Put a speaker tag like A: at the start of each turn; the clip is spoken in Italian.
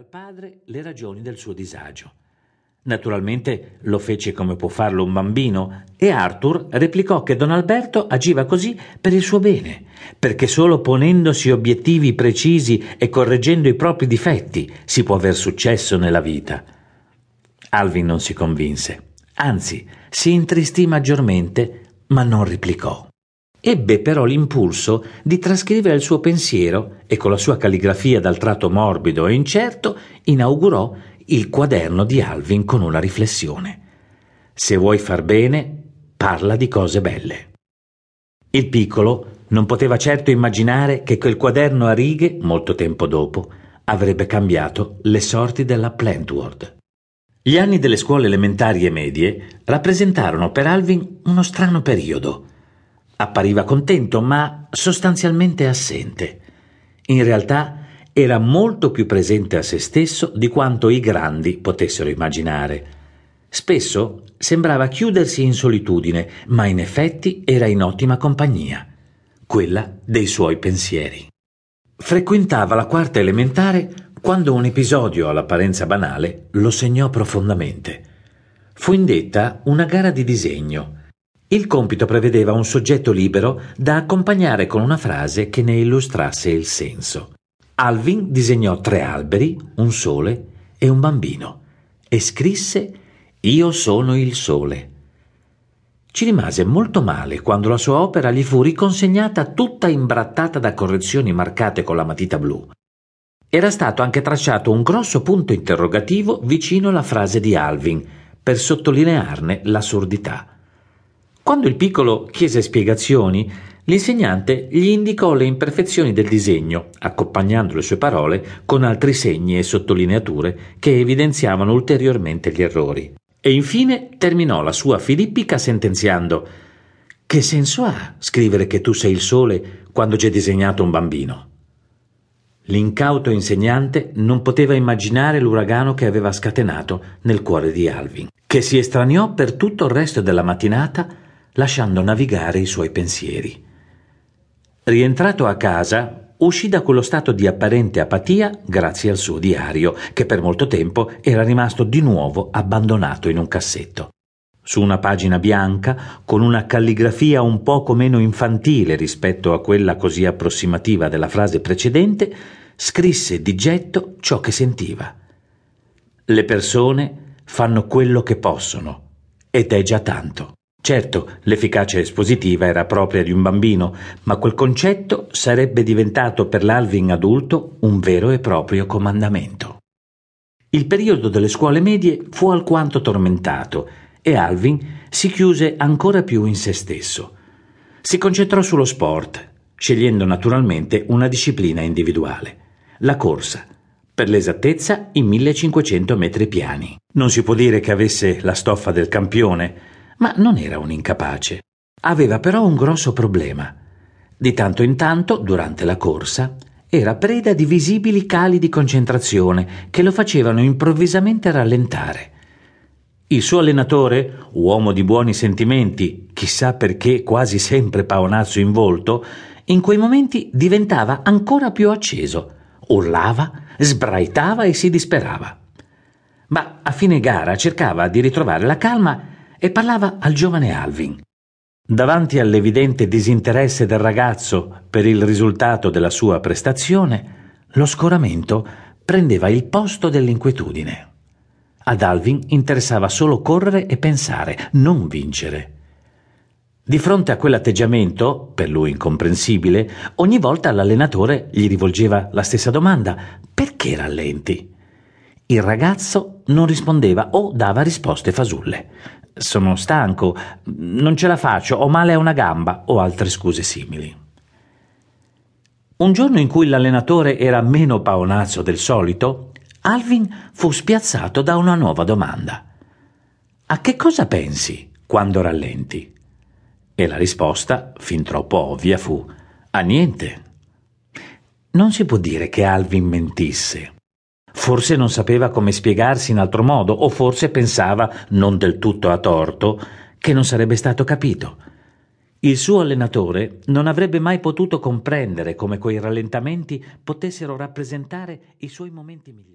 A: al padre le ragioni del suo disagio. Naturalmente lo fece come può farlo un bambino e Arthur replicò che Don Alberto agiva così per il suo bene, perché solo ponendosi obiettivi precisi e correggendo i propri difetti si può aver successo nella vita. Alvin non si convinse, anzi si intristì maggiormente, ma non replicò. Ebbe però l'impulso di trascrivere il suo pensiero e con la sua calligrafia dal tratto morbido e incerto inaugurò il quaderno di Alvin con una riflessione. Se vuoi far bene, parla di cose belle. Il piccolo non poteva certo immaginare che quel quaderno a righe, molto tempo dopo, avrebbe cambiato le sorti della Plantworth. Gli anni delle scuole elementari e medie rappresentarono per Alvin uno strano periodo. Appariva contento, ma sostanzialmente assente. In realtà era molto più presente a se stesso di quanto i grandi potessero immaginare. Spesso sembrava chiudersi in solitudine, ma in effetti era in ottima compagnia, quella dei suoi pensieri. Frequentava la quarta elementare quando un episodio all'apparenza banale lo segnò profondamente. Fu indetta una gara di disegno. Il compito prevedeva un soggetto libero da accompagnare con una frase che ne illustrasse il senso. Alvin disegnò tre alberi, un sole e un bambino e scrisse Io sono il sole. Ci rimase molto male quando la sua opera gli fu riconsegnata tutta imbrattata da correzioni marcate con la matita blu. Era stato anche tracciato un grosso punto interrogativo vicino alla frase di Alvin per sottolinearne l'assurdità. Quando il piccolo chiese spiegazioni, L'insegnante gli indicò le imperfezioni del disegno, accompagnando le sue parole con altri segni e sottolineature che evidenziavano ulteriormente gli errori. E infine terminò la sua filippica sentenziando Che senso ha scrivere che tu sei il sole quando c'è disegnato un bambino? L'incauto insegnante non poteva immaginare l'uragano che aveva scatenato nel cuore di Alvin, che si estraniò per tutto il resto della mattinata lasciando navigare i suoi pensieri. Rientrato a casa, uscì da quello stato di apparente apatia grazie al suo diario, che per molto tempo era rimasto di nuovo abbandonato in un cassetto. Su una pagina bianca, con una calligrafia un poco meno infantile rispetto a quella così approssimativa della frase precedente, scrisse di getto ciò che sentiva. Le persone fanno quello che possono, ed è già tanto. Certo, l'efficacia espositiva era propria di un bambino, ma quel concetto sarebbe diventato per l'Alvin adulto un vero e proprio comandamento. Il periodo delle scuole medie fu alquanto tormentato e Alvin si chiuse ancora più in se stesso. Si concentrò sullo sport, scegliendo naturalmente una disciplina individuale, la corsa, per l'esattezza in 1500 metri piani. Non si può dire che avesse la stoffa del campione, ma non era un incapace. Aveva però un grosso problema. Di tanto in tanto, durante la corsa, era preda di visibili cali di concentrazione che lo facevano improvvisamente rallentare. Il suo allenatore, uomo di buoni sentimenti, chissà perché quasi sempre paonazzo in volto, in quei momenti diventava ancora più acceso, urlava, sbraitava e si disperava. Ma a fine gara cercava di ritrovare la calma e parlava al giovane Alvin. Davanti all'evidente disinteresse del ragazzo per il risultato della sua prestazione, lo scoramento prendeva il posto dell'inquietudine. Ad Alvin interessava solo correre e pensare, non vincere. Di fronte a quell'atteggiamento, per lui incomprensibile, ogni volta l'allenatore gli rivolgeva la stessa domanda: perché rallenti? Il ragazzo non rispondeva o dava risposte fasulle sono stanco, non ce la faccio, ho male a una gamba o altre scuse simili. Un giorno in cui l'allenatore era meno paonazzo del solito, Alvin fu spiazzato da una nuova domanda. A che cosa pensi quando rallenti? E la risposta, fin troppo ovvia, fu a niente. Non si può dire che Alvin mentisse. Forse non sapeva come spiegarsi in altro modo, o forse pensava, non del tutto a torto, che non sarebbe stato capito. Il suo allenatore non avrebbe mai potuto comprendere come quei rallentamenti potessero rappresentare i suoi momenti migliori.